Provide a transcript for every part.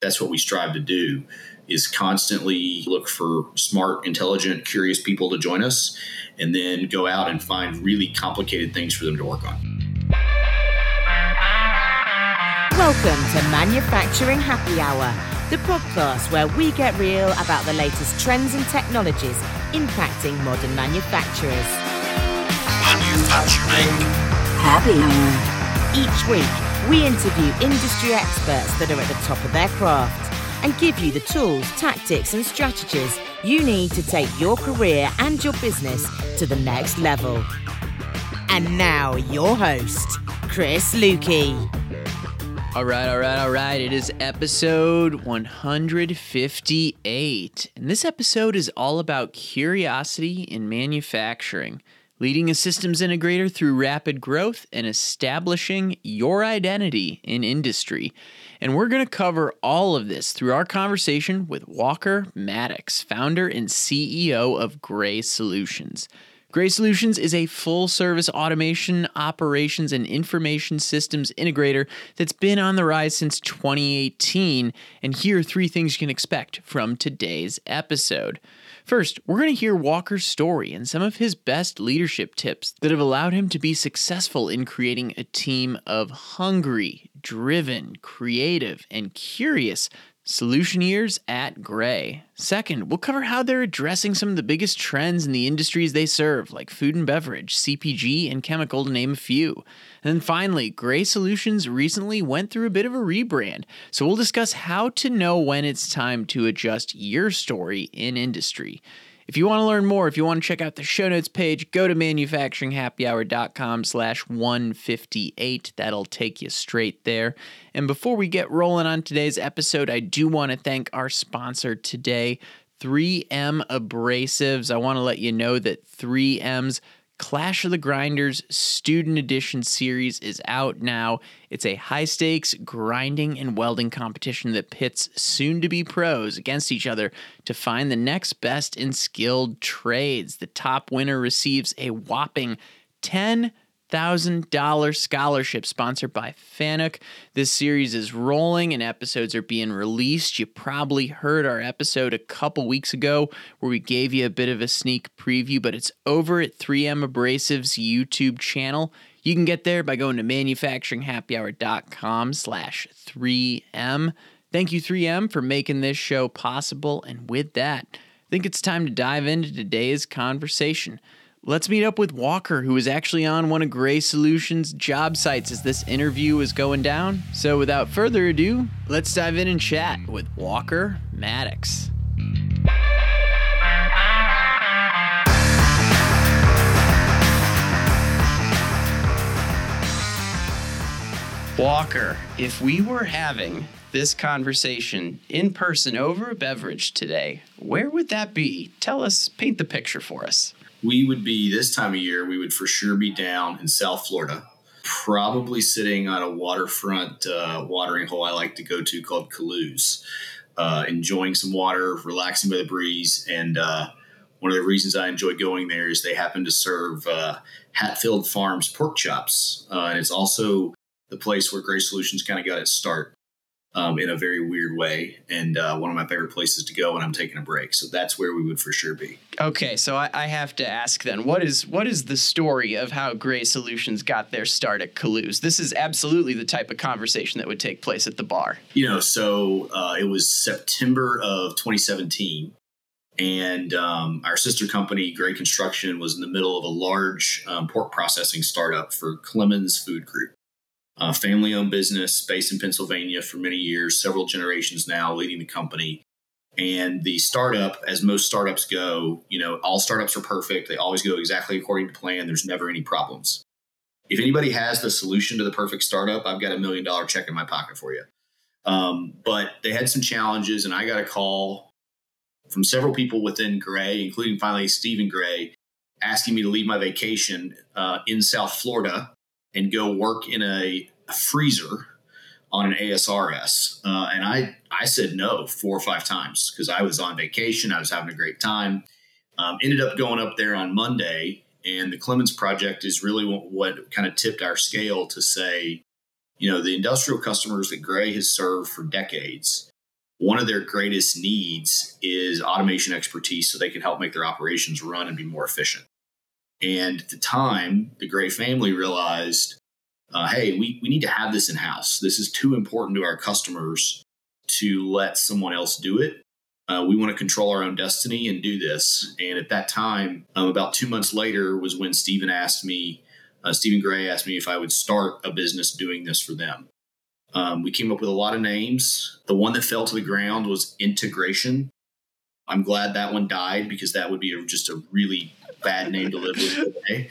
that's what we strive to do is constantly look for smart, intelligent, curious people to join us and then go out and find really complicated things for them to work on. Welcome to Manufacturing Happy Hour, the podcast where we get real about the latest trends and technologies impacting modern manufacturers. Manufacturing Happy Hour. Each week, we interview industry experts that are at the top of their craft and give you the tools, tactics, and strategies you need to take your career and your business to the next level. And now, your host, Chris Luecke. All right, all right, all right. It is episode 158. And this episode is all about curiosity in manufacturing, leading a systems integrator through rapid growth and establishing your identity in industry. And we're going to cover all of this through our conversation with Walker Mattox, founder and CEO of Gray Solutions. Gray Solutions is a full service automation, operations, and information systems integrator that's been on the rise since 2018. And here are three things you can expect from today's episode. First, we're going to hear Walker's story and some of his best leadership tips that have allowed him to be successful in creating a team of hungry, driven, creative, and curious solutioneers at Gray. Second, we'll cover how they're addressing some of the biggest trends in the industries they serve, like food and beverage, CPG, and chemical, to name a few. And then finally, Gray Solutions recently went through a bit of a rebrand, so we'll discuss how to know when it's time to adjust your story in industry. If you want to learn more, if you want to check out the show notes page, go to manufacturinghappyhour.com slash 158. That'll take you straight there. And before we get rolling on today's episode, I do want to thank our sponsor today, 3M Abrasives. I want to let you know that 3M's Clash of the Grinders Student Edition series is out now. It's a high stakes grinding and welding competition that pits soon to be pros against each other to find the next best in skilled trades. The top winner receives a whopping 10 thousand dollar scholarship sponsored by Fanuc. This series is rolling and episodes are being released. You probably heard our episode a couple weeks ago where we gave you a bit of a sneak preview, but it's over at 3M Abrasives YouTube channel. You can get there by going to manufacturinghappyhour.com slash 3M. Thank you, 3M, for making this show possible. And with that, I think it's time to dive into today's conversation. Let's meet up with Walker, who is actually on one of Gray Solutions' job sites as this interview is going down. So, without further ado, let's dive in and chat with Walker Mattox. Walker, if we were having this conversation in person over a beverage today, where would that be? Tell us, paint the picture for us we would be this time of year, we would for sure be down in South Florida, probably sitting on a waterfront uh, watering hole I like to go to called Calouse, uh, enjoying some water, relaxing by the breeze. And uh, one of the reasons I enjoy going there is they happen to serve uh, Hatfield Farms pork chops. Uh, and it's also the place where Gray Solutions kind of got its start um, in a very weird way, and uh, one of my favorite places to go when I'm taking a break. So that's where we would for sure be. Okay, so I, I have to ask then, what is what is the story of how Gray Solutions got their start at Calouse? This is absolutely the type of conversation that would take place at the bar. You know, so uh, it was September of 2017 and um, our sister company, Gray Construction, was in the middle of a large um, pork processing startup for Clemens Food Group uh, family owned business based in Pennsylvania for many years, several generations now, leading the company. And the startup, as most startups go, you know, all startups are perfect. They always go exactly according to plan. There's never any problems. If anybody has the solution to the perfect startup, I've got a million dollar check in my pocket for you. Um, but they had some challenges, and I got a call from several people within Gray, including finally Stephen Gray, asking me to leave my vacation uh, in South Florida and go work in a, a freezer on an ASRS. Uh, and I, I said no four or five times because I was on vacation. I was having a great time. Um, ended up going up there on Monday. And the Clemens project is really what, what kind of tipped our scale to say, you know, the industrial customers that Gray has served for decades one of their greatest needs is automation expertise so they can help make their operations run and be more efficient. And at the time, the Gray family realized, uh, hey, we, we need to have this in house. This is too important to our customers to let someone else do it. Uh, we want to control our own destiny and do this. And at that time, um, about two months later, was when Stephen asked me, uh, Stephen Gray asked me if I would start a business doing this for them. Um, we came up with a lot of names. The one that fell to the ground was integration. I'm glad that one died because that would be a, just a really bad name to live with today.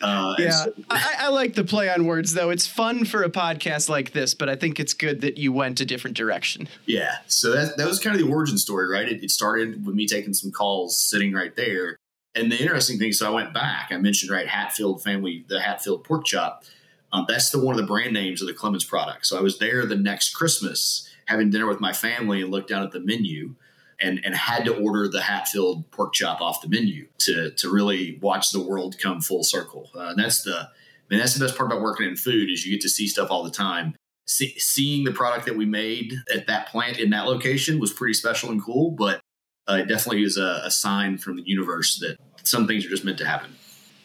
Uh, yeah, so- I, I, like the play on words though. It's fun for a podcast like this, but I think it's good that you went a different direction. Yeah, so that that was kind of the origin story, right? It, it started with me taking some calls, sitting right there. And the interesting thing, so I went back. I mentioned right Hatfield family, the Hatfield pork chop um, that's the one of the brand names of the Clemens product. So I was there the next Christmas having dinner with my family and looked down at the menu and, and had to order the Hatfield pork chop off the menu to, to really watch the world come full circle. Uh, and that's the, I mean, that's the best part about working in food is you get to see stuff all the time. See, seeing the product that we made at that plant in that location was pretty special and cool, but uh, it definitely is a, a sign from the universe that some things are just meant to happen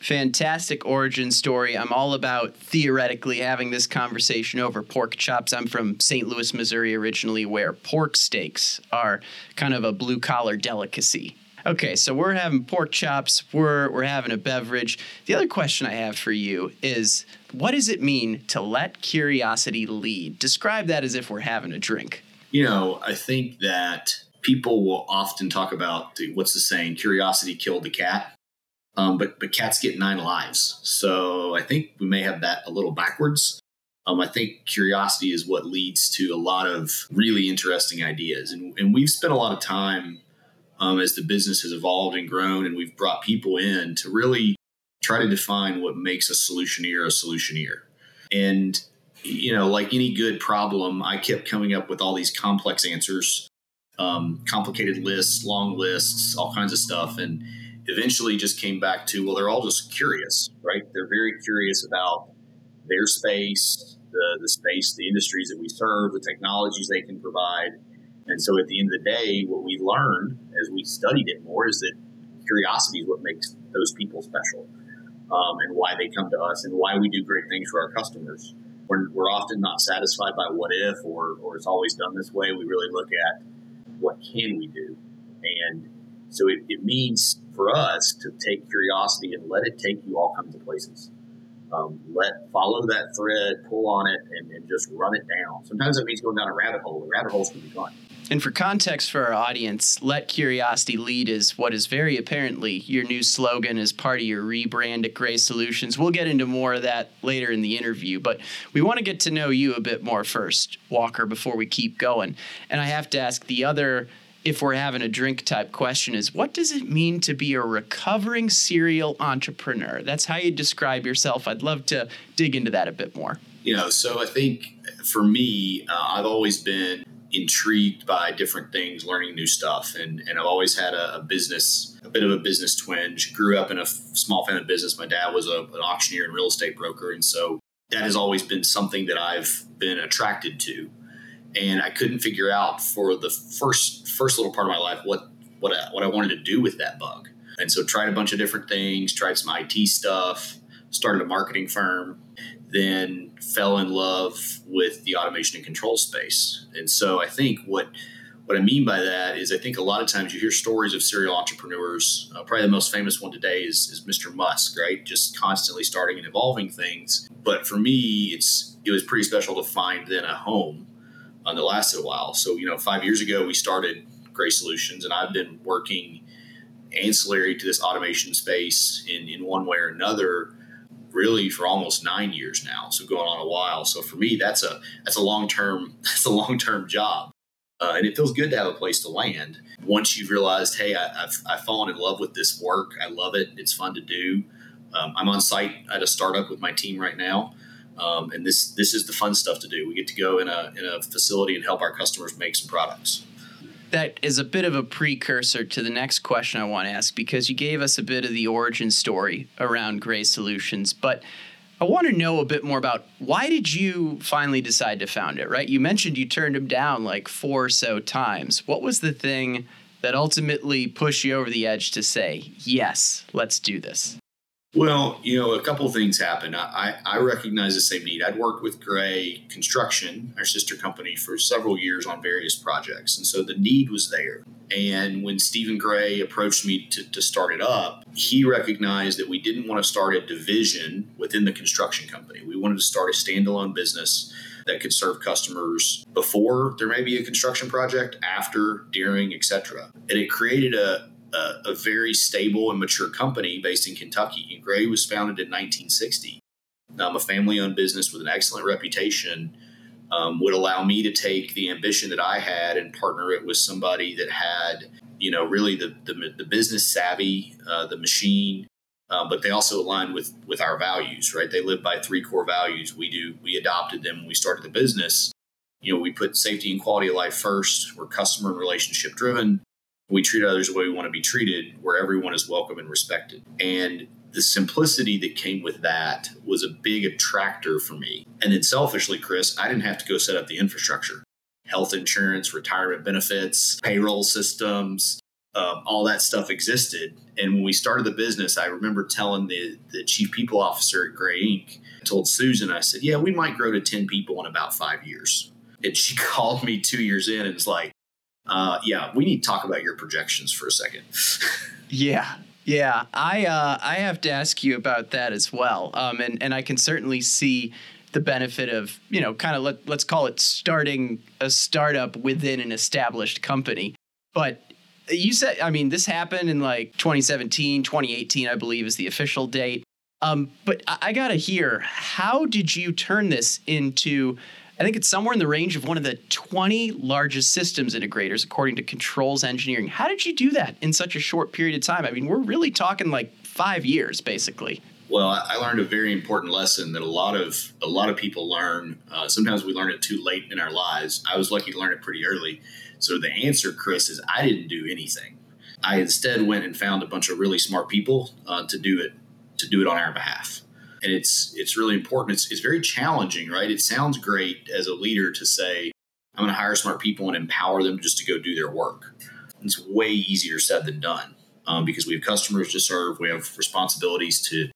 fantastic origin story. I'm all about theoretically having this conversation over pork chops. I'm from St. Louis, Missouri originally, where pork steaks are kind of a blue collar delicacy. Okay, so we're having pork chops, we're, we're having a beverage. The other question I have for you is what does it mean to let curiosity lead? Describe that as if we're having a drink. You know, I think that people will often talk about the, what's the saying, curiosity killed the cat. Um, but but cats get nine lives, so I think we may have that a little backwards. Um, I think curiosity is what leads to a lot of really interesting ideas, and, and we've spent a lot of time um, as the business has evolved and grown, and we've brought people in to really try to define what makes a solutioneer a solutioneer. And you know, like any good problem, I kept coming up with all these complex answers, um, complicated lists, long lists, all kinds of stuff, and eventually just came back to well they're all just curious right? They're very curious about their space the, the space the industries that we serve the technologies they can provide. And so at the end of the day what we learned as we studied it more is that curiosity is what makes those people special um, and why they come to us and why we do great things for our customers. We're, we're often not satisfied by what if or, or it's always done this way. We really look at what can we do. And so it, it means for us to take curiosity and let it take you all kinds of places. Um, let follow that thread, pull on it, and, and, just run it down. Sometimes it means going down a rabbit hole. The rabbit holes can be fun. And for context for our audience, let curiosity lead is what is very apparently your new slogan as part of your rebrand at Gray Solutions. We'll get into more of that later in the interview, but we want to get to know you a bit more first, Walker, before we keep going. And I have to ask the other if we're having a drink type question is what does it mean to be a recovering serial entrepreneur? That's how you describe yourself. I'd love to dig into that a bit more. You know, so I think for me, uh, I've always been intrigued by different things, learning new stuff, and and I've always had a, a business, a bit of a business twinge. Grew up in a f- small family business. My dad was a, an auctioneer and real estate broker, and so that has always been something that I've been attracted to and I couldn't figure out for the first first little part of my life what what I, what I wanted to do with that bug. And so tried a bunch of different things, tried some IT stuff, started a marketing firm, then fell in love with the automation and control space. And so I think what what I mean by that is I think a lot of times you hear stories of serial entrepreneurs. Uh, probably the most famous one today is, is Mr. Musk, right? Just constantly starting and evolving things. But for me, it's it was pretty special to find then a home uh, that lasted a while. So, you know, five years ago, we started Gray Solutions, and I've been working ancillary to this automation space in, in one way or another really for almost nine years now so going on a while. So for me that's a that's a long term that's a long term job. Uh, and it feels good to have a place to land. Once you've realized hey I, have I've fallen in love with this work i love it it's fun to do um, i'm on site at a startup with my team right now um, and this this is the fun stuff to do. We get to go in a in a facility and help our customers make some products. That is a bit of a precursor to the next question I want to ask because you gave us a bit of the origin story around Gray Solutions, but I want to know a bit more about why did you finally decide to found it, right? You mentioned you turned them down like four or so times. What was the thing that ultimately pushed you over the edge to say, yes, let's do this? Well, you know, a couple things happened. I, I recognize the same need. I'd worked with Gray Construction, our sister company, for several years on various projects. And so the need was there. And when Stephen Gray approached me to, to start it up, he recognized that we didn't want to start a division within the construction company. We wanted to start a standalone business that could serve customers before there may be a construction project, after, during, etc. And it created a, a, a, very stable and mature company based in Kentucky. And Gray was founded in 1960. Um, a family owned business with an excellent reputation um, would allow me to take the ambition that I had and partner it with somebody that had, you know, really the, the, the business savvy, uh, the machine, uh, but they also align with with our values, right? They live by three core values. We do. We adopted them when we started the business. You know, we put safety and quality of life first. We're customer and relationship driven we treat others the way we want to be treated, where everyone is welcome and respected. And the simplicity that came with that was a big attractor for me. And then selfishly, Chris, I didn't have to go set up the infrastructure health insurance, retirement benefits, payroll systems, um, all that stuff existed. And when we started the business, I remember telling the, the chief people officer at Gray Inc., I told Susan, I said, Yeah, we might grow to 10 people in about five years. And she called me two years in and was like, uh, yeah, we need to talk about your projections for a second. yeah. Yeah, I uh, I have to ask you about that as well, um, and and I can certainly see the benefit of you know kind of let let's call it starting a startup within an established company. But you said, I mean, this happened in like 2017, 2018, I believe is the official date. Um, but I, I gotta hear, how did you turn this into I think it's somewhere in the range of one of the 20 largest systems integrators, according to Controls Engineering. How did you do that in such a short period of time? I mean, we're really talking like five years, basically. Well, I learned a very important lesson that a lot of a lot of people learn. Uh, sometimes we learn it too late in our lives. I was lucky to learn it pretty early. So the answer, Chris, is I didn't do anything. I instead went and found a bunch of really smart people uh, to do it to do it on our behalf and it's it's really important. It's it's very challenging, right? It sounds great as a leader to say, "I'm going to hire smart people and empower them just to go do their work." It's way easier said than done um, because we have customers to serve, we have responsibilities to,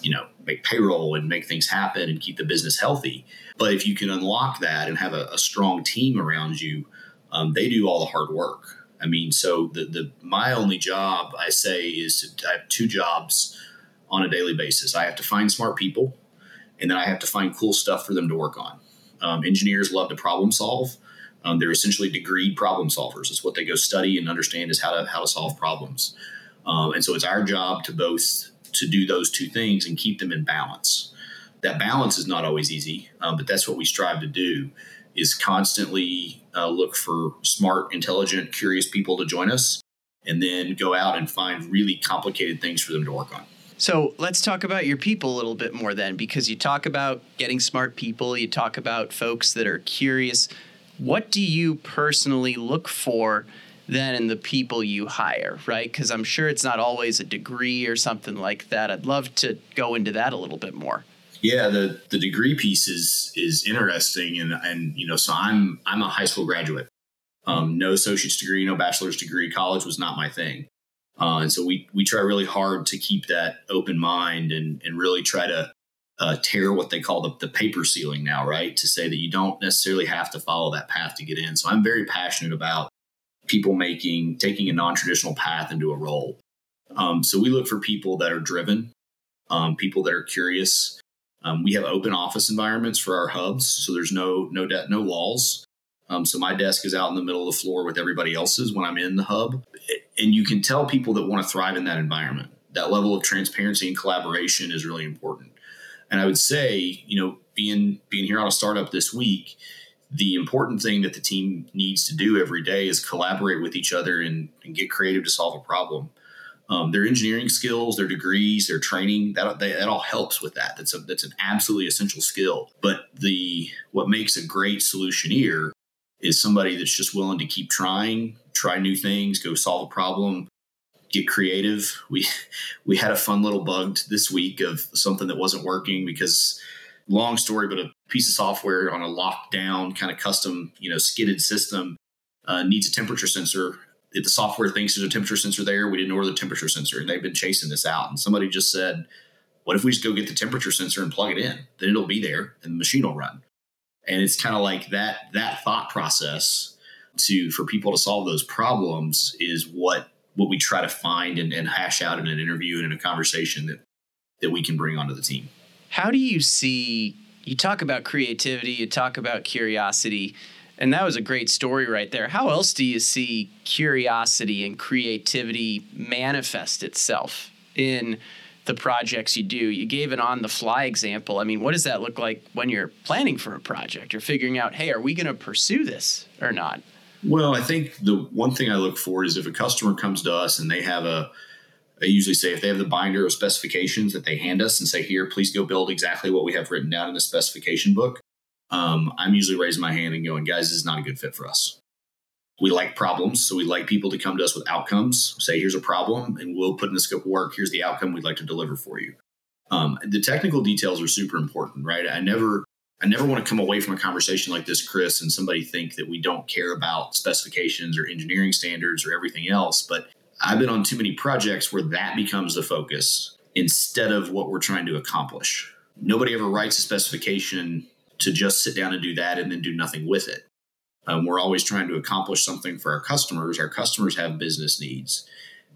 you know, make payroll and make things happen and keep the business healthy. But if you can unlock that and have a, a strong team around you, um, they do all the hard work. I mean, so the the my only job I say is to I have two jobs on a daily basis. I have to find smart people, and then I have to find cool stuff for them to work on. Um, engineers love to problem solve. Um, they're essentially degree problem solvers. It's what they go study and understand is how to how to solve problems. Um, and so it's our job to both to do those two things and keep them in balance. That balance is not always easy, um, but that's what we strive to do. Is constantly uh, look for smart, intelligent, curious people to join us, and then go out and find really complicated things for them to work on. So let's talk about your people a little bit more then, because you talk about getting smart people, you talk about folks that are curious. What do you personally look for then in the people you hire, right? Because I'm sure it's not always a degree or something like that. I'd love to go into that a little bit more. Yeah, the the degree piece is is interesting, and and you know, so I'm I'm a high school graduate. Um, no associate's degree, no bachelor's degree. College was not my thing. Uh, and so we we try really hard to keep that open mind and and really try to uh, tear what they call the, the paper ceiling now, right? To say that you don't necessarily have to follow that path to get in. So I'm very passionate about people making taking a non traditional path into a role. Um, so we look for people that are driven, um, people that are curious. Um, we have open office environments for our hubs, so there's no no debt, no walls. Um, so my desk is out in the middle of the floor with everybody else's when I'm in the hub. And you can tell people that want to thrive in that environment. That level of transparency and collaboration is really important. And I would say, you know, being being here on a startup this week, the important thing that the team needs to do every day is collaborate with each other and, and get creative to solve a problem. Um, their engineering skills, their degrees, their training, that, that all helps with that. That's a that's an absolutely essential skill. But the what makes a great solutioneer is somebody that's just willing to keep trying, try new things, go solve a problem, get creative. We we had a fun little bug this week of something that wasn't working because long story, but a piece of software on a lockdown kind of custom, you know, skidded system uh, needs a temperature sensor. If the software thinks there's a temperature sensor there, we didn't order the temperature sensor, and they've been chasing this out. And somebody just said, "What if we just go get the temperature sensor and plug it in? Then it'll be there, and the machine will run." And it's kind of like that that thought process to for people to solve those problems is what what we try to find and, and hash out in an interview and in a conversation that that we can bring onto the team. How do you see? You talk about creativity, you talk about curiosity, and that was a great story right there. How else do you see curiosity and creativity manifest itself in the projects you do? You gave an on the fly example. I mean, what does that look like when you're planning for a project or figuring out, hey, are we going to pursue this or not? Well, I think the one thing I look for is if a customer comes to us and they have a, I usually say if they have the binder of specifications that they hand us and say, here, please go build exactly what we have written down in the specification book. Um, I'm usually raising my hand and going, guys, this is not a good fit for us. We like problems, so we like people to come to us with outcomes. Say, here's a problem, and we'll put in the scope of work. Here's the outcome we'd like to deliver for you. Um, the technical details are super important, right? I never I never want to come away from a conversation like this, Chris, and somebody think that we don't care about specifications or engineering standards or everything else. But I've been on too many projects where that becomes the focus instead of what we're trying to accomplish. Nobody ever writes a specification to just sit down and do that and then do nothing with it. Um, we're always trying to accomplish something for our customers. Our customers have business needs.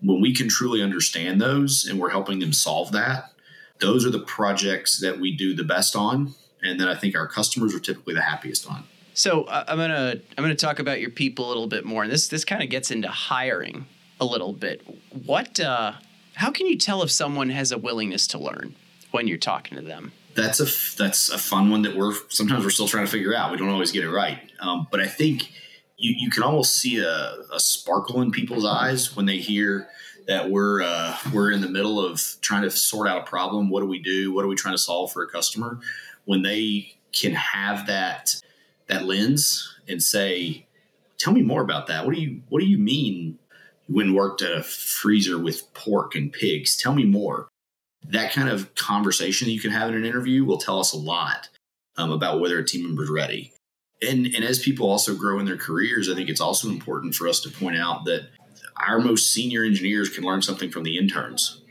When we can truly understand those and we're helping them solve that, those are the projects that we do the best on and that I think our customers are typically the happiest on. So uh, I'm gonna I'm gonna talk about your people a little bit more, and this this kind of gets into hiring a little bit. What uh, how can you tell if someone has a willingness to learn when you're talking to them? That's a that's a fun one that we're sometimes we're still trying to figure out. We don't always get it right, um, but I think you you can almost see a, a sparkle in people's eyes when they hear that we're uh, we're in the middle of trying to sort out a problem. What do we do? What are we trying to solve for a customer? when they can have that that lens and say, "Tell me more about that. What do you What do you mean you went worked at a freezer with pork and pigs? Tell me more." That kind of conversation that you can have in an interview will tell us a lot um, about whether a team member is ready. And and as people also grow in their careers, I think it's also important for us to point out that our most senior engineers can learn something from the interns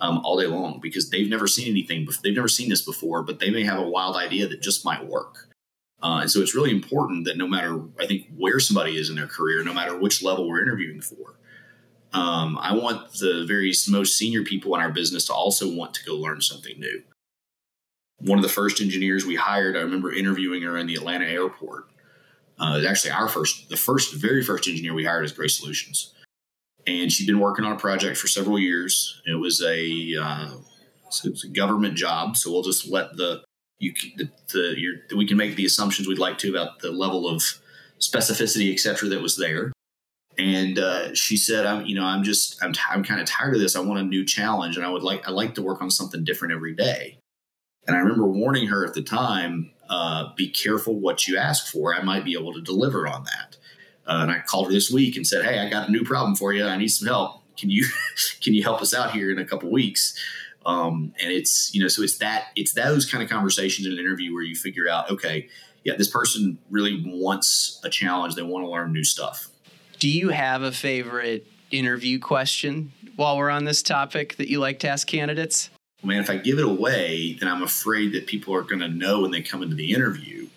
um, all day long because they've never seen anything. They've never seen this before, but they may have a wild idea that just might work. Uh, and so it's really important that no matter, I think, where somebody is in their career, no matter which level we're interviewing for, um, I want the very most senior people in our business to also want to go learn something new. One of the first engineers we hired, I remember interviewing her in the Atlanta airport. Uh, actually our first, the first, very first engineer we hired is Gray Solutions and she'd been working on a project for several years. It was a uh, a government job, so we'll just let the you the, the your, we can make the assumptions we'd like to about the level of specificity, et cetera, that was there. And uh, she said, "I'm you know I'm just I'm t- I'm kind of tired of this. I want a new challenge, and I would like I like to work on something different every day." And I remember warning her at the time, uh, "Be careful what you ask for. I might be able to deliver on that." Uh, and I called her this week and said, "Hey, I got a new problem for you. I need some help. Can you can you help us out here in a couple weeks?" Um, and it's you know, so it's that it's those kind of conversations in an interview where you figure out, okay, yeah, this person really wants a challenge. They want to learn new stuff. Do you have a favorite interview question while we're on this topic that you like to ask candidates? Man, if I give it away, then I'm afraid that people are going to know when they come into the interview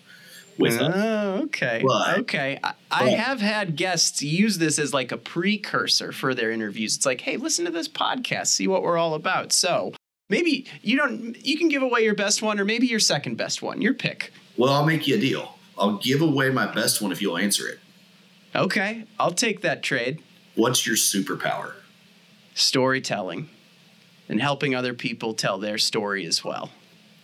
with oh, okay. But, okay. I, I, have had guests use this as like a precursor for their interviews. It's like, hey, listen to this podcast, see what we're all about. So maybe you don't you can give away your best one or maybe your second best one. Your pick. Well, I'll make you a deal. I'll give away my best one if you'll answer it. Okay. I'll take that trade. What's your superpower? Storytelling and helping other people tell their story as well.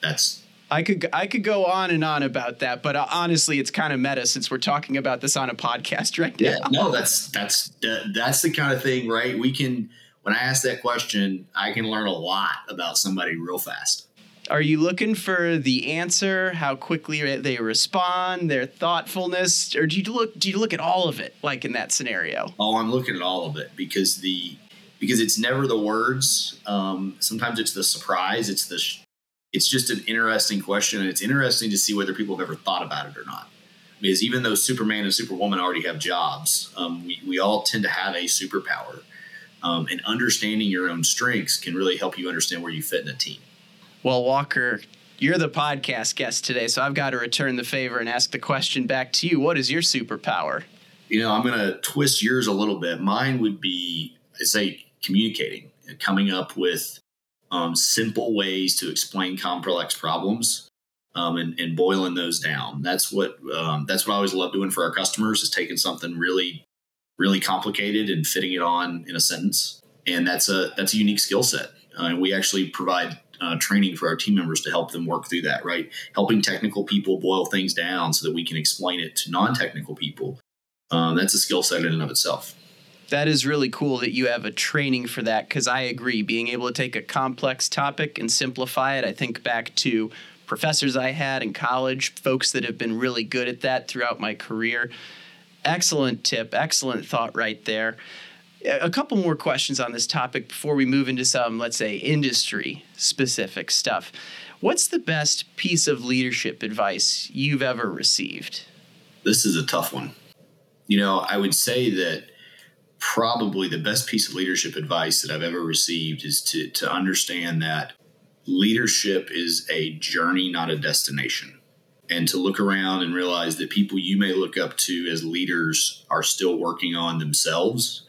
That's I could I could go on and on about that, but uh, honestly, it's kind of meta since we're talking about this on a podcast right now. Yeah, no, that's that's that's the kind of thing, right? We can when I ask that question, I can learn a lot about somebody real fast. Are you looking for the answer, how quickly they respond, their thoughtfulness, or do you look do you look at all of it like in that scenario? Oh, I'm looking at all of it because the because it's never the words. Um, sometimes it's the surprise. It's the it's just an interesting question, and it's interesting to see whether people have ever thought about it or not. Because even though Superman and Superwoman already have jobs, um, we, we all tend to have a superpower. Um, and understanding your own strengths can really help you understand where you fit in a team. Well, Walker, you're the podcast guest today, so I've got to return the favor and ask the question back to you. What is your superpower? You know, I'm going to twist yours a little bit. Mine would be, I say, communicating coming up with um, simple ways to explain complex problems um, and, and, boiling those down. That's what um, that's what I always love doing for our customers is taking something really really complicated and fitting it on in a sentence. And that's a that's a unique skill set. Uh, we actually provide uh, training for our team members to help them work through that. Right, helping technical people boil things down so that we can explain it to non-technical people. Um, that's a skill set in and of itself that is really cool that you have a training for that because I agree. Being able to take a complex topic and simplify it, I think back to professors I had in college, folks that have been really good at that throughout my career. Excellent tip, excellent thought right there. A couple more questions on this topic before we move into some, let's say, industry specific stuff. What's the best piece of leadership advice you've ever received? This is a tough one. You know, I would say that probably the best piece of leadership advice that I've ever received is to, to understand that leadership is a journey, not a destination. And to look around and realize that people you may look up to as leaders are still working on themselves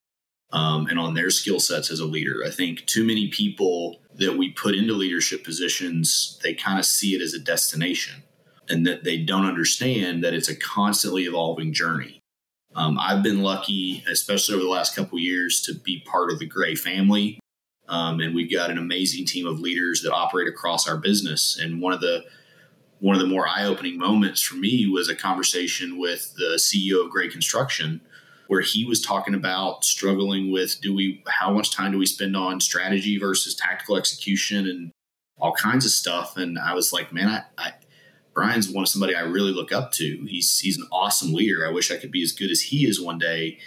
um, and on their skill sets as a leader. I think too many people that we put into leadership positions, they kind of see it as a destination and that they don't understand that it's a constantly evolving journey. Um, I've been lucky, especially over the last couple years, to be part of the Gray family. Um, and we've got an amazing team of leaders that operate across our business. And one of the one of the more eye-opening moments for me was a conversation with the CEO of Gray Construction, where he was talking about struggling with do we how much time do we spend on strategy versus tactical execution and all kinds of stuff. And I was like, man, I, I Brian's one of somebody I really look up to. He's he's an awesome leader. I wish I could be as good as he is one day.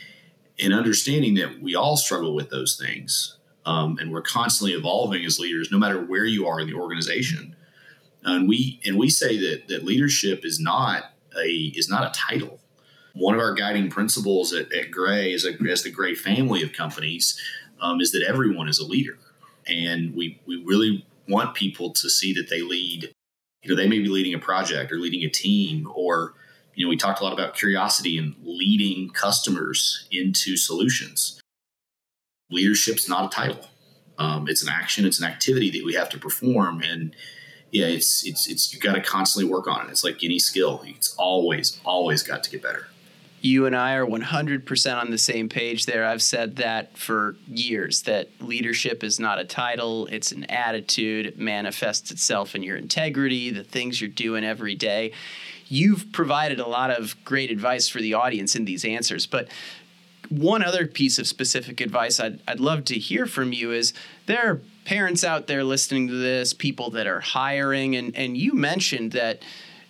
And understanding that we all struggle with those things, um, and we're constantly evolving as leaders, no matter where you are in the organization. And we and we say that that leadership is not a is not a title. One of our guiding principles at, at Gray, as, a, as the Gray family of companies, um, is that everyone is a leader, and we we really want people to see that they lead you know they may be leading a project or leading a team or you know we talked a lot about curiosity and leading customers into solutions. Leadership's not a title. Um, it's an action it's an activity that we have to perform. And yeah it's it's it's you've got to constantly work on it. It's like any skill. It's always always got to get better you and I are 100% on the same page there. I've said that for years that leadership is not a title, it's an attitude. It manifests itself in your integrity, the things you're doing every day. You've provided a lot of great advice for the audience in these answers, but one other piece of specific advice I'd, I'd love to hear from you is there are parents out there listening to this, people that are hiring, and, and you mentioned that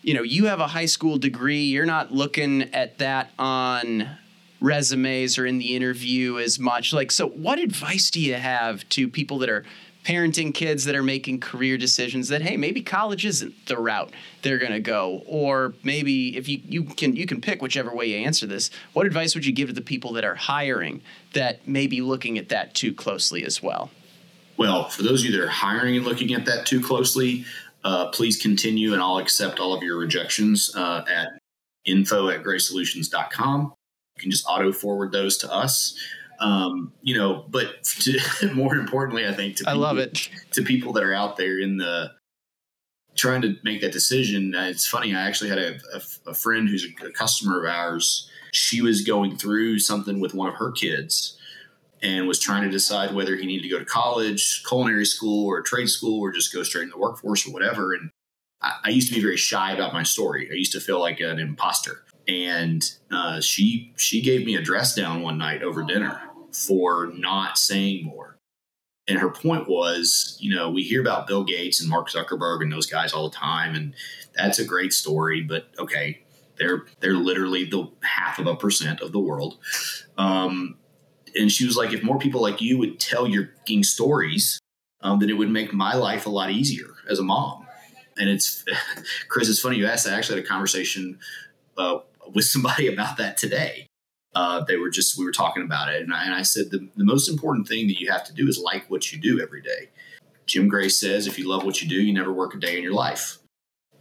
you know, you have a high school degree, you're not looking at that on resumes or in the interview as much. Like, so what advice do you have to people that are parenting kids that are making career decisions that hey maybe college isn't the route they're going to go or maybe if you, you can you can pick whichever way you answer this what advice would you give to the people that are hiring that may be looking at that too closely as well well for those of you that are hiring and looking at that too closely uh, please continue and I'll accept all of your rejections uh, at info at graysolutions.com. You can just auto forward those to us. Um, you know, but to, more importantly, I think to people, I love it to people that are out there in the trying to make that decision. Uh, it's funny. I actually had a, a, a friend who's a, a customer of ours. She was going through something with one of her kids and was trying to decide whether he needed to go to college, culinary school, or trade school, or just go straight into the workforce or whatever. And I, I used to be very shy about my story. I used to feel like an imposter. And uh, she she gave me a dress down one night over dinner for not saying more. And her point was, you know, we hear about Bill Gates and Mark Zuckerberg and those guys all the time, and that's a great story. But okay, they're they're literally the half of a percent of the world. Um, and she was like, if more people like you would tell your stories, um, then it would make my life a lot easier as a mom. And it's, Chris, it's funny you asked. I actually had a conversation uh, with somebody about that today. Uh, they were just, we were talking about it. And I, and I said, the, the most important thing that you have to do is like what you do every day. Jim Gray says, if you love what you do, you never work a day in your life.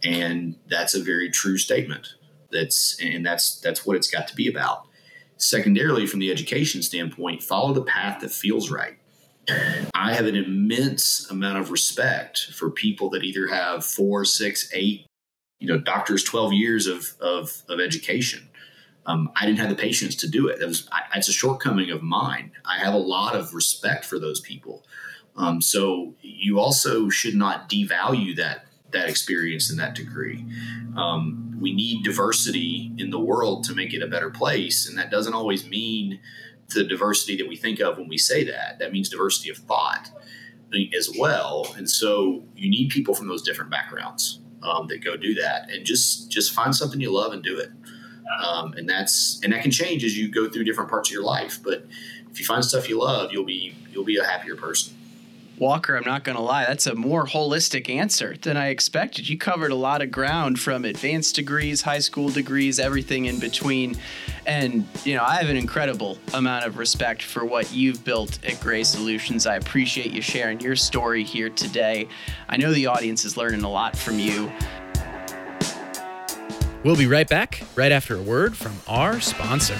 And that's a very true statement. That's, and that's, that's what it's got to be about. Secondarily, from the education standpoint, follow the path that feels right. I have an immense amount of respect for people that either have four, six, eight, you know, doctors, 12 years of, of, of education. Um, I didn't have the patience to do it. It was, I, it's a shortcoming of mine. I have a lot of respect for those people. Um, so you also should not devalue that that experience and that degree. Um, we need diversity in the world to make it a better place, and that doesn't always mean the diversity that we think of when we say that. That means diversity of thought as well. And so you need people from those different backgrounds um, that go do that, and just just find something you love and do it. Um, and that's and that can change as you go through different parts of your life. But if you find stuff you love, you'll be you'll be a happier person. Walker, I'm not going to lie, that's a more holistic answer than I expected. You covered a lot of ground from advanced degrees, high school degrees, everything in between. And, you know, I have an incredible amount of respect for what you've built at Gray Solutions. I appreciate you sharing your story here today. I know the audience is learning a lot from you. We'll be right back right after a word from our sponsor.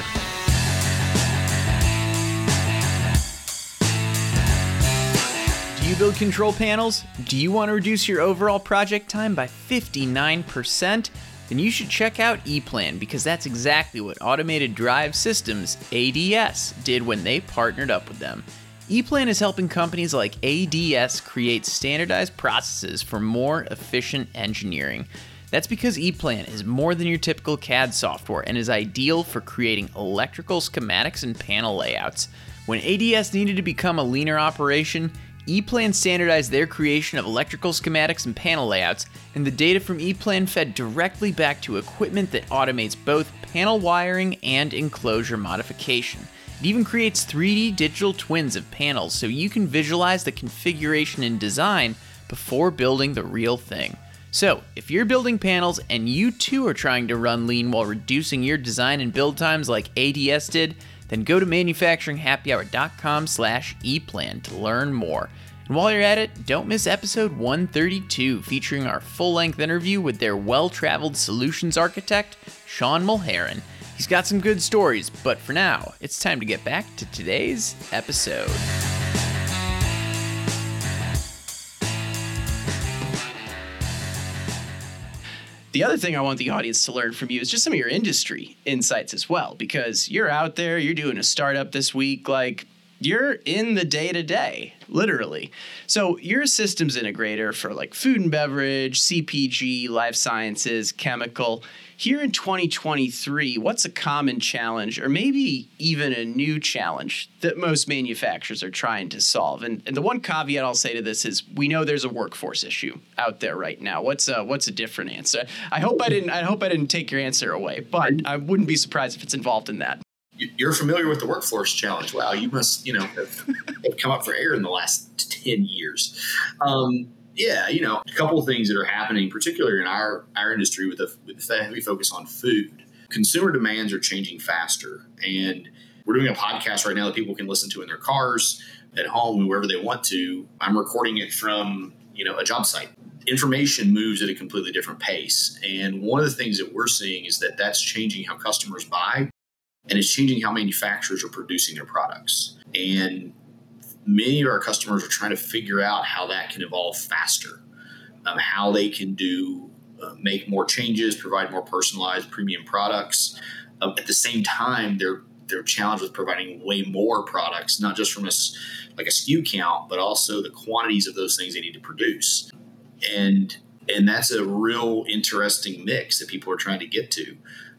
You build control panels? Do you want to reduce your overall project time by 59%? Then you should check out ePlan because that's exactly what Automated Drive Systems, ADS, did when they partnered up with them. ePlan is helping companies like ADS create standardized processes for more efficient engineering. That's because ePlan is more than your typical CAD software and is ideal for creating electrical schematics and panel layouts. When ADS needed to become a leaner operation, ePlan standardized their creation of electrical schematics and panel layouts, and the data from ePlan fed directly back to equipment that automates both panel wiring and enclosure modification. It even creates 3D digital twins of panels so you can visualize the configuration and design before building the real thing. So, if you're building panels and you too are trying to run lean while reducing your design and build times like ADS did, then go to manufacturinghappyhour.com slash eplan to learn more. And while you're at it, don't miss episode 132 featuring our full-length interview with their well-traveled solutions architect, Sean Mulheron. He's got some good stories, but for now, it's time to get back to today's episode. The other thing I want the audience to learn from you is just some of your industry insights as well, because you're out there, you're doing a startup this week, like you're in the day to day, literally. So you're a systems integrator for like food and beverage, CPG, life sciences, chemical. Here in 2023, what's a common challenge, or maybe even a new challenge that most manufacturers are trying to solve? And, and the one caveat I'll say to this is, we know there's a workforce issue out there right now. What's a what's a different answer? I hope I didn't I hope I didn't take your answer away, but I wouldn't be surprised if it's involved in that. You're familiar with the workforce challenge. Wow, you must you know have, have come up for air in the last ten years. Um, yeah, you know, a couple of things that are happening, particularly in our our industry with a with a heavy focus on food. Consumer demands are changing faster, and we're doing a podcast right now that people can listen to in their cars, at home, wherever they want to. I'm recording it from you know a job site. Information moves at a completely different pace, and one of the things that we're seeing is that that's changing how customers buy, and it's changing how manufacturers are producing their products. And many of our customers are trying to figure out how that can evolve faster, um, how they can do uh, make more changes, provide more personalized premium products. Um, at the same time, they're they're challenged with providing way more products, not just from a like a SKU count, but also the quantities of those things they need to produce. And and that's a real interesting mix that people are trying to get to.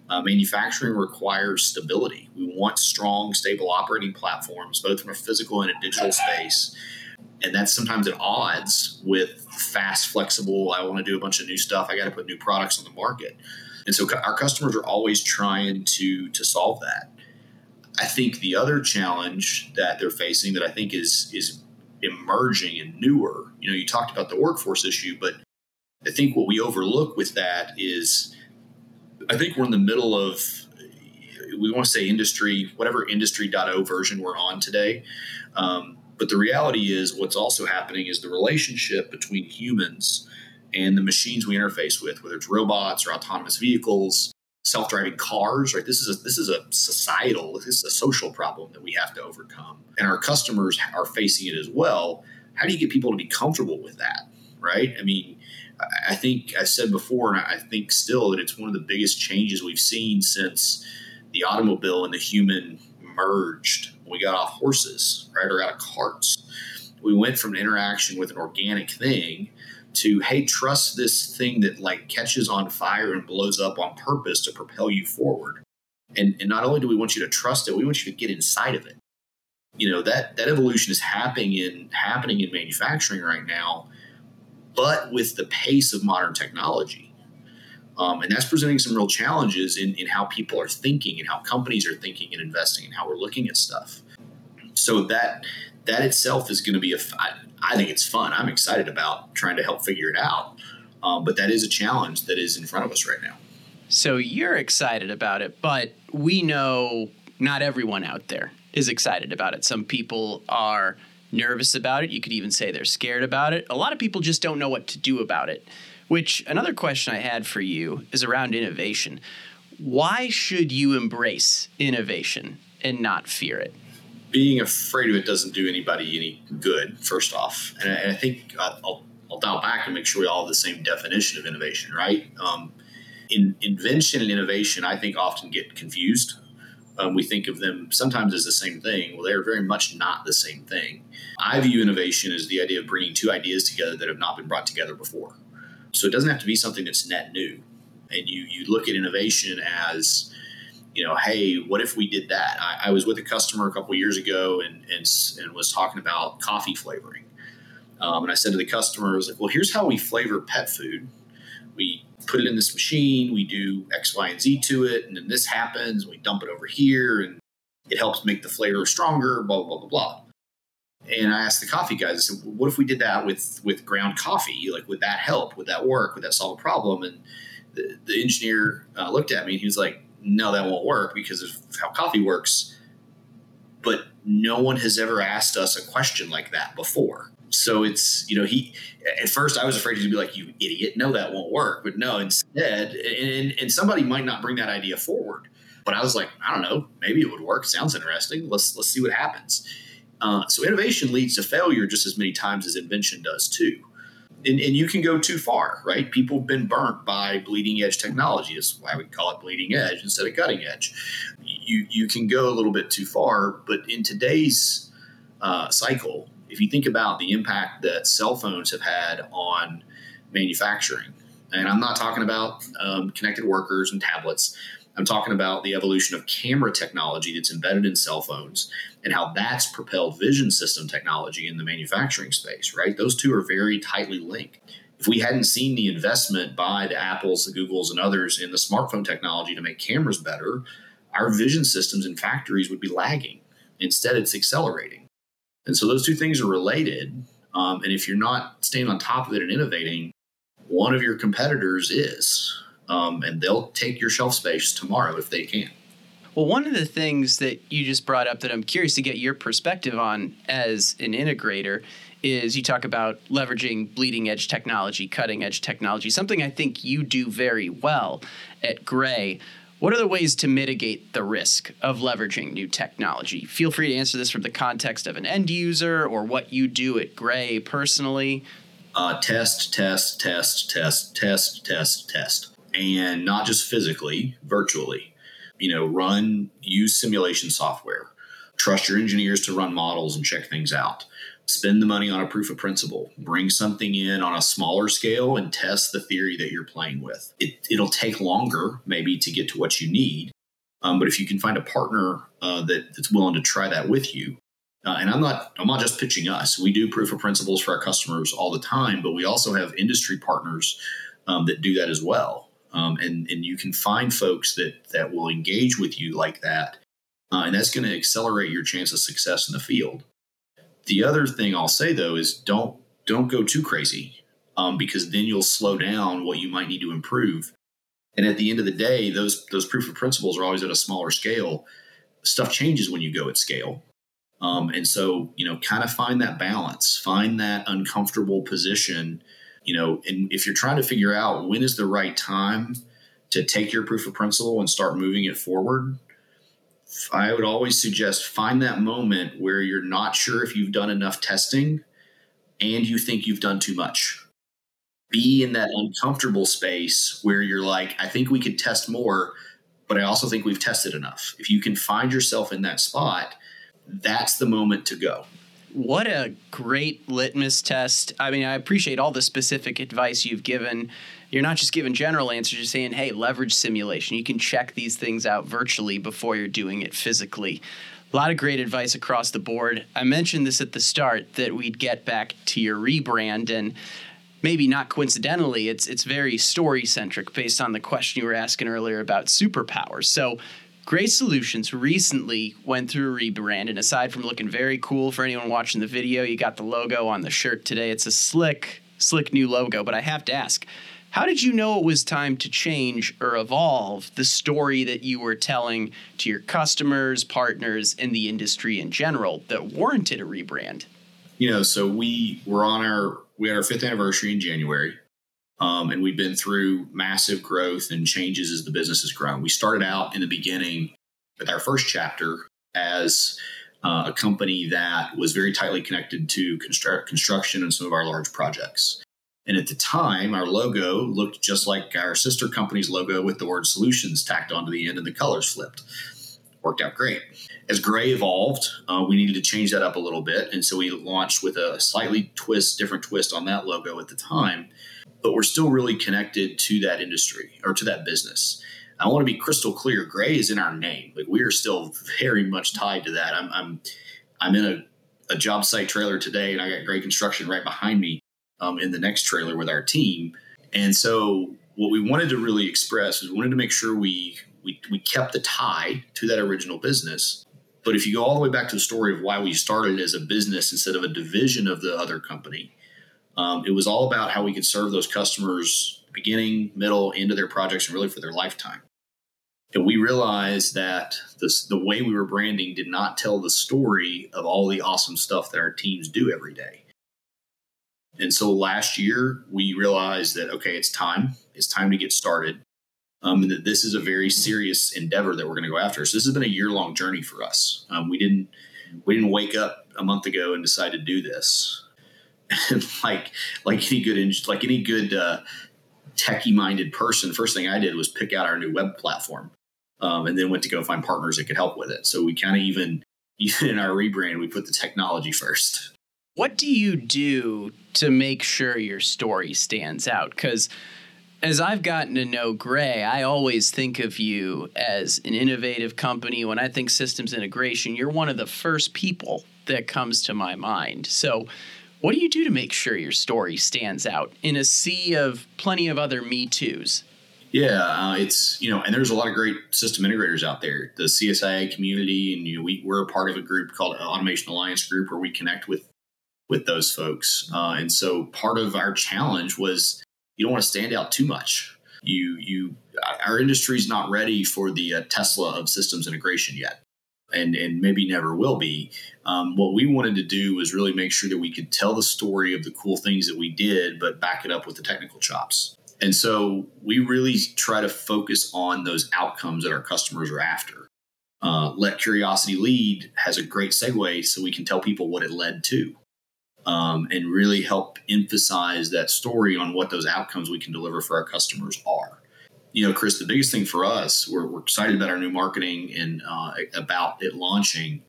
Uh, manufacturing requires stability. We want strong, stable operating platforms, both from a physical and a digital space. And that's sometimes at odds with fast, flexible, I want to do a bunch of new stuff. I got to put new products on the market. And so our customers are always trying to, to solve that. I think the other challenge that they're facing that I think is is emerging and newer. You know, you talked about the workforce issue, but I think what we overlook with that is I think we're in the middle of we want to say industry, whatever industry.0 version we're on today. Um, but the reality is, what's also happening is the relationship between humans and the machines we interface with, whether it's robots or autonomous vehicles, self-driving cars right? This is a, this is a societal this is a social problem that we have to overcome. And our customers are facing it as well. How do you get people to be comfortable with that right? I mean i think i said before and i think still that it's one of the biggest changes we've seen since the automobile and the human merged. We got off horses right or out of carts we went from an interaction with an organic thing to hey trust this thing that like catches on fire and blows up on purpose to propel you forward. And and not only do we want you to trust it we want you to get inside of it. You know that that evolution is happening in happening in manufacturing right now but with the pace of modern technology um, and that's presenting some real challenges in, in how people are thinking and how companies are thinking and investing and how we're looking at stuff so that that itself is going to be a I think it's fun. I'm excited about trying to help figure it out. Um, but that is a challenge that is in front of us right now. So you're excited about it, but we know not everyone out there is excited about it. Some people are nervous about it. You could even say they're scared about it. A lot of people just don't know what to do about it. Which another question I had for you is around innovation. Why should you embrace innovation and not fear it? being afraid of it doesn't do anybody any good. First off, and I, and I think I'll, I'll, dial back and make sure we all have the same definition of innovation, right? Um, in invention and innovation, I think often get confused. Um, we think of them sometimes as the same thing. Well, they're very much not the same thing. I view innovation as the idea of bringing two ideas together that have not been brought together before. So it doesn't have to be something that's net new. And you you look at innovation as you know, hey, what if we did that? I, I was with a customer a couple years ago and, and, and was talking about coffee flavoring. Um, and I said to the customer, I was like, well, here's how we flavor pet food. We put it in this machine, we do X, Y, and Z to it, and then this happens, we dump it over here, and it helps make the flavor stronger, blah, blah, blah, blah. And I asked the coffee guys, I said, what if we did that with, with ground coffee? Like, would that help? Would that work? Would that solve a problem? And the, the engineer uh, looked at me and he was like, no, that won't work because of how coffee works. But no one has ever asked us a question like that before. So it's, you know, he, at first I was afraid he'd be like, you idiot, no, that won't work. But no, instead, and, and somebody might not bring that idea forward. But I was like, I don't know, maybe it would work. Sounds interesting. Let's, let's see what happens. Uh, so innovation leads to failure just as many times as invention does too and, and, you can go too far, right? People have been burnt by bleeding edge technology. is why we call it bleeding edge instead of cutting edge. You you can go a little bit too far, but in today's uh, cycle, if you think about the impact that cell phones have had on manufacturing, and I'm not talking about um, connected workers and tablets. I'm talking about the evolution of camera technology that's embedded in cell phones and how that's propelled vision system technology in the manufacturing space, right? Those two are very tightly linked. If we hadn't seen the investment by the Apples, the Googles, and others in the smartphone technology to make cameras better, our vision systems in factories would be lagging. Instead, it's accelerating. And so those two things are related. Um, and if you're not staying on top of it and innovating, one of your competitors is um, and they'll take your shelf space tomorrow if they can. Well, one of the things that you just brought up that I'm curious to get your perspective on as an integrator is you talk about leveraging bleeding edge technology, cutting edge technology, something I think you do very well at Gray. What are the ways to mitigate the risk of leveraging new technology? Feel free to answer this from the context of an end user or what you do at Gray personally. Uh, test, test, test, test, test, test, test and not just physically, virtually. You know, run, use simulation software, trust your engineers to run models and check things out. Spend the money on a proof of principle. Bring something in on a smaller scale and test the theory that you're playing with. It, will take longer, maybe, to get to what you need. Um, but if you can find a partner uh, that, that's willing to try that with you, uh, and I'm not I'm not just pitching us. We do proof of principles for our customers all the time, but we also have industry partners um, that do that as well. Um, and, and you can find folks that, that will engage with you like that uh, and that's going to accelerate your chance of success in the field. The other thing I'll say though is don't don't go too crazy um, because then you'll slow down what you might need to improve. And at the end of the day, those those proof of principles are always at a smaller scale. Stuff changes when you go at scale. Um, and so, you know, kind of find that balance, find that uncomfortable position, you know, and if you're trying to figure out when is the right time to take your proof of principle and start moving it forward, I would always suggest find that moment where you're not sure if you've done enough testing and you think you've done too much. Be in that uncomfortable space where you're like, I think we could test more, but I also think we've tested enough. If you can find yourself in that spot, that's the moment to go. What a great litmus test. I mean, I appreciate all the specific advice you've given. You're not just giving general answers, you're saying, hey, leverage simulation. You can check these things out virtually before you're doing it physically. A lot of great advice across the board. I mentioned this at the start that we'd get back to your rebrand and maybe not coincidentally, it's it's very story centric based on the question you were asking earlier about superpowers. So Gray Solutions recently went through a rebrand, and aside from looking very cool for anyone watching the video, you got the logo on the shirt today. It's a slick, slick new logo. But I have to ask, how did you know it was time to change or evolve the story that you were telling to your customers, partners, and the industry in general that warranted a rebrand? You know, so we were on our we had our fifth anniversary in January. Um, and we've been through massive growth and changes as the business has grown. We started out in the beginning with our first chapter as uh, a company that was very tightly connected to construct, construction and some of our large projects. And at the time, our logo looked just like our sister company's logo with the word solutions tacked onto the end and the colors flipped. Worked out great. As Gray evolved, uh, we needed to change that up a little bit. And so we launched with a slightly twist, different twist on that logo at the time but we're still really connected to that industry or to that business. I want to be crystal clear. Gray is in our name. Like we are still very much tied to that. I'm I'm, I'm in a, a job site trailer today, and I got Gray Construction right behind me um, in the next trailer with our team. And so, what we wanted to really express is we wanted to make sure we we we kept the tie to that original business. But if you go all the way back to the story of why we started as a business instead of a division of the other company, um, it was all about how we could serve those customers beginning, middle, end of their projects, and really for their lifetime. And we realized that this, the way we were branding did not tell the story of all the awesome stuff that our teams do every day. And so last year, we realized that, okay, it's time. It's time to get started. Um, and that this is a very serious endeavor that we're going to go after. So this has been a year long journey for us. Um, we didn't we didn't wake up a month ago and decide to do this. Like like any good like any good uh, techie minded person, first thing I did was pick out our new web platform, um, and then went to go find partners that could help with it. So we kind of even even in our rebrand, we put the technology first. What do you do to make sure your story stands out? Because as I've gotten to know Gray, I always think of you as an innovative company. When I think systems integration, you're one of the first people that comes to my mind. So, what do you do to make sure your story stands out in a sea of plenty of other Me Too's? Yeah, uh, it's you know, and there's a lot of great system integrators out there. The CSIA community, and you know, we we're a part of a group called Automation Alliance Group, where we connect with with those folks. Uh, and so part of our challenge was you don't want to stand out too much. You you our industry is not ready for the uh, Tesla of systems integration yet and and maybe never will be. Um, what we wanted to do was really make sure that we could tell the story of the cool things that we did, but back it up with the technical chops. And so we really try to focus on those outcomes that our customers are after. Uh, Let Curiosity Lead has a great segue so we can tell people what it led to um, and really help emphasize that story on what those outcomes we can deliver for our customers are you know, Chris, the biggest thing for us, we're, we're excited about our new marketing and uh, about it launching.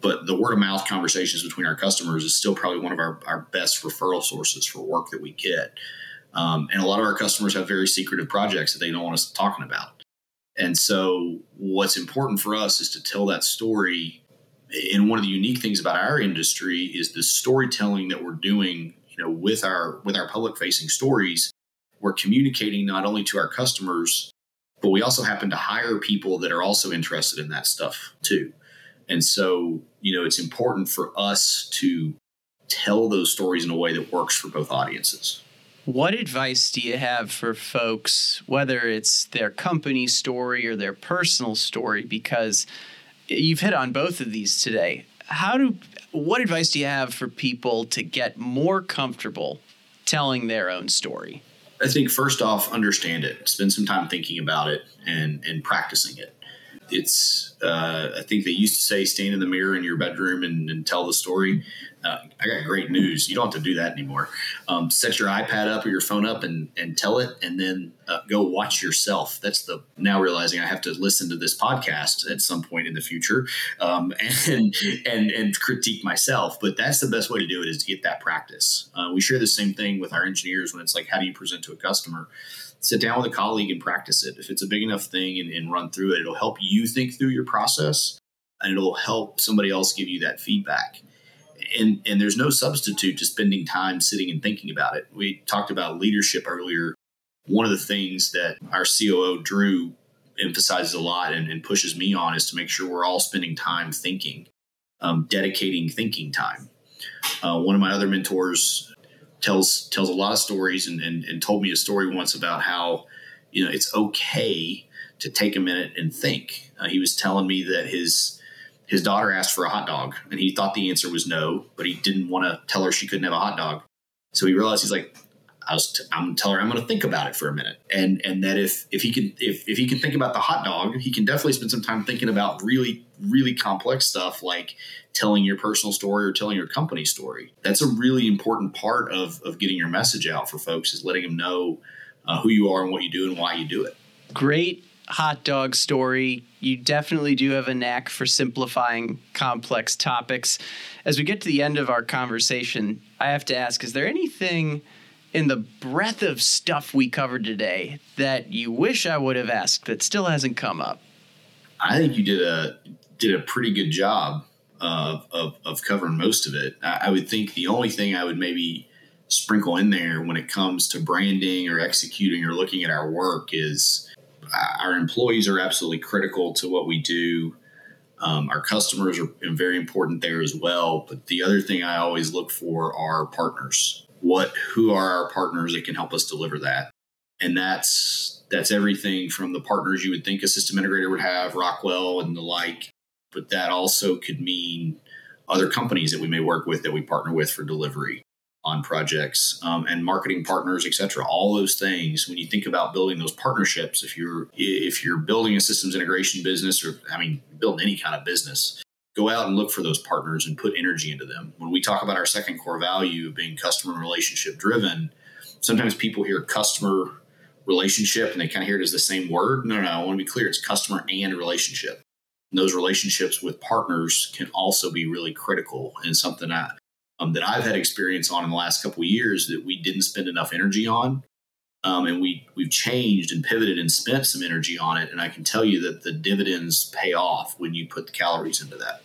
But the word of mouth conversations between our customers is still probably one of our, our best referral sources for work that we get. Um, and a lot of our customers have very secretive projects that they don't want us talking about. And so, what's important for us is to tell that story. And one of the unique things about our industry is the storytelling that we're doing, you know, with our with our public facing stories we're communicating not only to our customers, but we also happen to hire people that are also interested in that stuff too. And so, you know, it's important for us to tell those stories in a way that works for both audiences. What advice do you have for folks, whether it's their company story or their personal story? Because you've hit on both of these today. How do what advice do you have for people to get more comfortable telling their own story? I think first off, understand it. Spend some time thinking about it and and practicing it. It's uh, I think they used to say stand in the mirror in your bedroom and, and tell the story uh, I got great news. You don't have to do that anymore. Um, set your iPad up or your phone up and, and tell it, and then uh, go watch yourself. That's the now realizing I have to listen to this podcast at some point in the future um, and and and critique myself. But that's the best way to do it is to get that practice. Uh, we share the same thing with our engineers when it's like, how do you present to a customer? Sit down with a colleague and practice it. If it's a big enough thing and, and run through it, it'll help you think through your process and it'll help somebody else give you that feedback and and there's no substitute to spending time sitting and thinking about it. We talked about leadership earlier. One of the things that our COO Drew emphasizes a lot and, and pushes me on is to make sure we're all spending time thinking, um, dedicating thinking time. Uh, one of my other mentors tells tells a lot of stories and, and, and told me a story once about how you know it's okay to take a minute and think. Uh, he was telling me that his his daughter asked for a hot dog and he thought the answer was no, but he didn't want to tell her she couldn't have a hot dog. So he realized he's like, I was t- I'm gonna tell her I'm gonna think about it for a minute. And and that if if he can if, if he can think about the hot dog, he can definitely spend some time thinking about really, really complex stuff like telling your personal story or telling your company story. That's a really important part of of getting your message out for folks is letting them know uh, who you are and what you do and why you do it. Great hot dog story. You definitely do have a knack for simplifying complex topics. As we get to the end of our conversation, I have to ask is there anything in the breadth of stuff we covered today that you wish I would have asked that still hasn't come up? I think you did a did a pretty good job of, of, of covering most of it. I, I would think the only thing I would maybe sprinkle in there when it comes to branding or executing or looking at our work is our employees are absolutely critical to what we do. Um, our customers are very important there as well. But the other thing I always look for are partners. What, who are our partners that can help us deliver that? And that's that's everything from the partners you would think a system integrator would have, Rockwell and the like. But that also could mean other companies that we may work with that we partner with for delivery on projects um, and marketing partners, et cetera. All those things. When you think about building those partnerships, if you're if you're building a systems integration business, or I mean, building any kind of business, go out and look for those partners and put energy into them. When we talk about our second core value of being customer relationship driven, sometimes people hear customer relationship and they kind of hear it as the same word. No, no, I want to be clear. It's customer and relationship. And those relationships with partners can also be really critical and something I, um, that I've had experience on in the last couple years that we didn't spend enough energy on. Um, and we we've changed and pivoted and spent some energy on it. And I can tell you that the dividends pay off when you put the calories into that.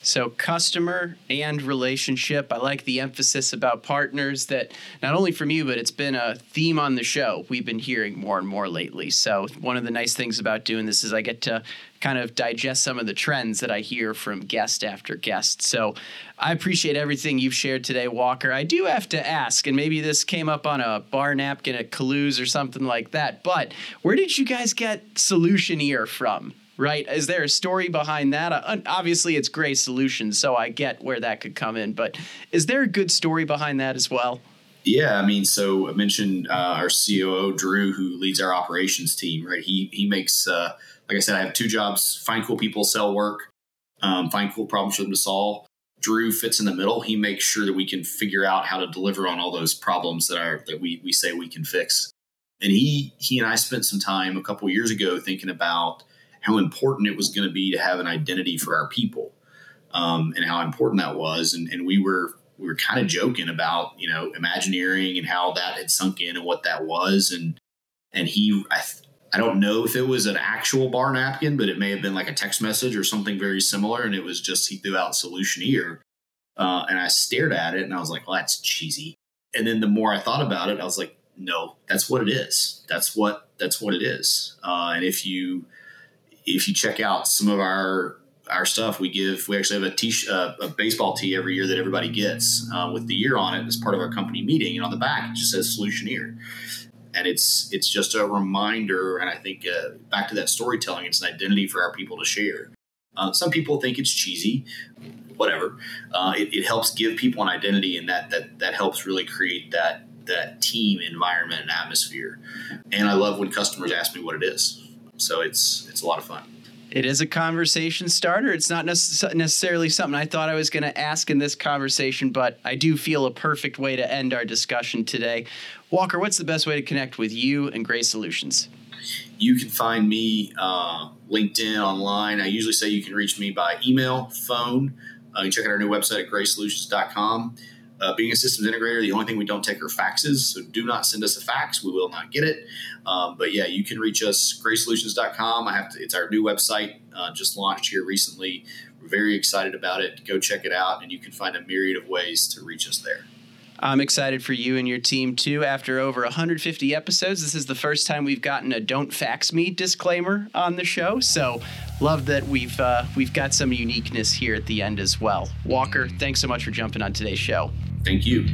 So, customer and relationship. I like the emphasis about partners that not only from you, but it's been a theme on the show we've been hearing more and more lately. So, one of the nice things about doing this is I get to kind of digest some of the trends that I hear from guest after guest. So, I appreciate everything you've shared today, Walker. I do have to ask, and maybe this came up on a bar napkin at Calouse or something like that, but where did you guys get Solutioneer from? Right? Is there a story behind that? Uh, obviously, it's Gray Solutions, so I get where that could come in. But is there a good story behind that as well? Yeah, I mean, so I mentioned uh, our COO Drew, who leads our operations team. Right, he he makes, uh, like I said, I have two jobs: find cool people, sell work, um, find cool problems for them to solve. Drew fits in the middle. He makes sure that we can figure out how to deliver on all those problems that are that we we say we can fix. And he he and I spent some time a couple years ago thinking about how important it was going to be to have an identity for our people um, and how important that was. And, and we were we were kind of joking about you know Imagineering and how that had sunk in and what that was. And and he I, I don't know if it was an actual bar napkin, but it may have been like a text message or something very similar. And it was just he threw out Solutioneer. Uh, and I stared at it and I was like, well, that's cheesy. And then the more I thought about it, I was like, no, that's what it is. That's what that's what it is. Uh, and if you if you check out some of our our stuff, we give we actually have a t uh, a baseball tee every year that everybody gets uh, with the year on it as part of our company meeting, and on the back it just says Solutioneer. And it's it's just a reminder, and I think uh, back to that storytelling, it's an identity for our people to share. Uh, some people think it's cheesy, whatever. Uh, it, it helps give people an identity, and that that that helps really create that that team environment and atmosphere. And I love when customers ask me what it is. So it's it's a lot of fun. It is a conversation starter. It's not necessarily something I thought I was going to ask in this conversation, but I do feel a perfect way to end our discussion today. Walker, what's the best way to connect with you and Gray Solutions? You can find me uh, LinkedIn online. I usually say you can reach me by email, phone. Uh, you can check out our new website at graysolutions.com. Uh, being a systems integrator, the only thing we don't take are faxes. So do not send us a fax. We will not get it. Um, but yeah, you can reach us, graysolutions.com. I have to, it's our new website, uh, just launched here recently. We're very excited about it. Go check it out, and you can find a myriad of ways to reach us there. I'm excited for you and your team too. After over 150 episodes, this is the first time we've gotten a "Don't fax me" disclaimer on the show. So, love that we've uh, we've got some uniqueness here at the end as well. Walker, thanks so much for jumping on today's show. Thank you.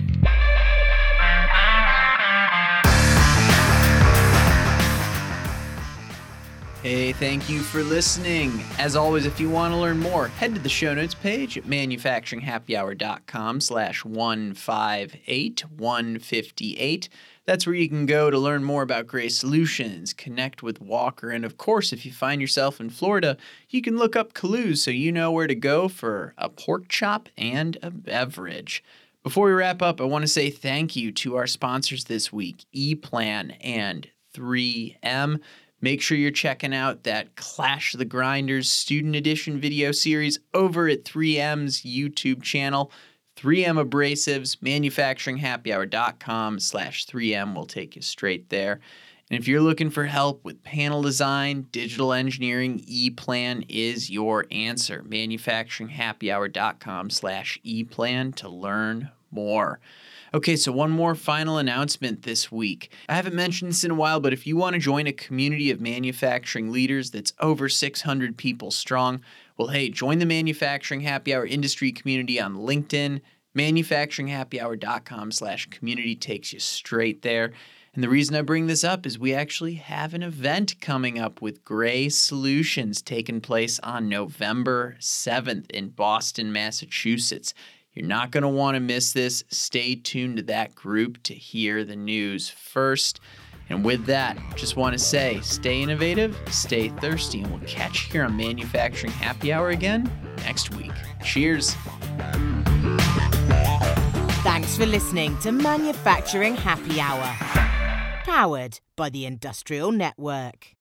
Hey, thank you for listening. As always, if you want to learn more, head to the show notes page at manufacturinghappyhour.com slash 158 158. That's where you can go to learn more about Gray Solutions, connect with Walker, and of course, if you find yourself in Florida, you can look up Kalu's so you know where to go for a pork chop and a beverage. Before we wrap up, I want to say thank you to our sponsors this week, ePlan and 3M. Make sure you're checking out that Clash the Grinders Student Edition video series over at 3M's YouTube channel. 3M Abrasives, manufacturinghappyhour.com slash 3M will take you straight there. And if you're looking for help with panel design, digital engineering, ePlan is your answer. Manufacturinghappyhour.com slash ePlan to learn more. Okay, so one more final announcement this week. I haven't mentioned this in a while, but if you want to join a community of manufacturing leaders that's over 600 people strong, well, hey, join the Manufacturing Happy Hour industry community on LinkedIn. ManufacturingHappyHour.com slash community takes you straight there. And the reason I bring this up is we actually have an event coming up with Gray Solutions taking place on November 7th in Boston, Massachusetts. You're not going to want to miss this. Stay tuned to that group to hear the news first. And with that, just want to say stay innovative, stay thirsty, and we'll catch you here on Manufacturing Happy Hour again next week. Cheers. Thanks for listening to Manufacturing Happy Hour, powered by the Industrial Network.